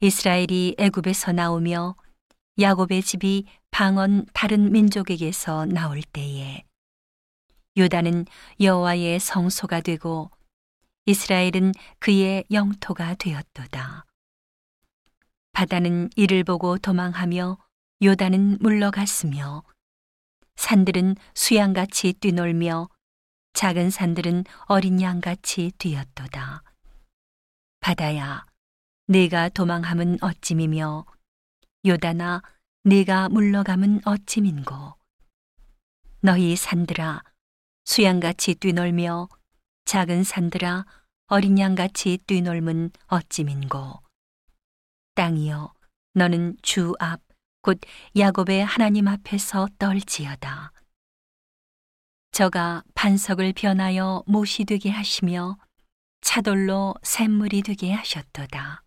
이스라엘이 애굽에서 나오며 야곱의 집이 방언 다른 민족에게서 나올 때에 유다는 여호와의 성소가 되고 이스라엘은 그의 영토가 되었도다. 바다는 이를 보고 도망하며 요단은 물러갔으며 산들은 수양같이 뛰놀며 작은 산들은 어린 양같이 뛰었도다. 바다야, 네가 도망함은 어찌미며 요단아, 네가 물러감은 어찌민고. 너희 산들아, 수양같이 뛰놀며 작은 산들아, 어린 양같이 뛰놀면 어찌민고. 땅이여, 너는 주 앞, 곧 야곱의 하나님 앞에서 떨지어다. 저가 반석을 변하여 못이 되게 하시며 차돌로 샘물이 되게 하셨도다.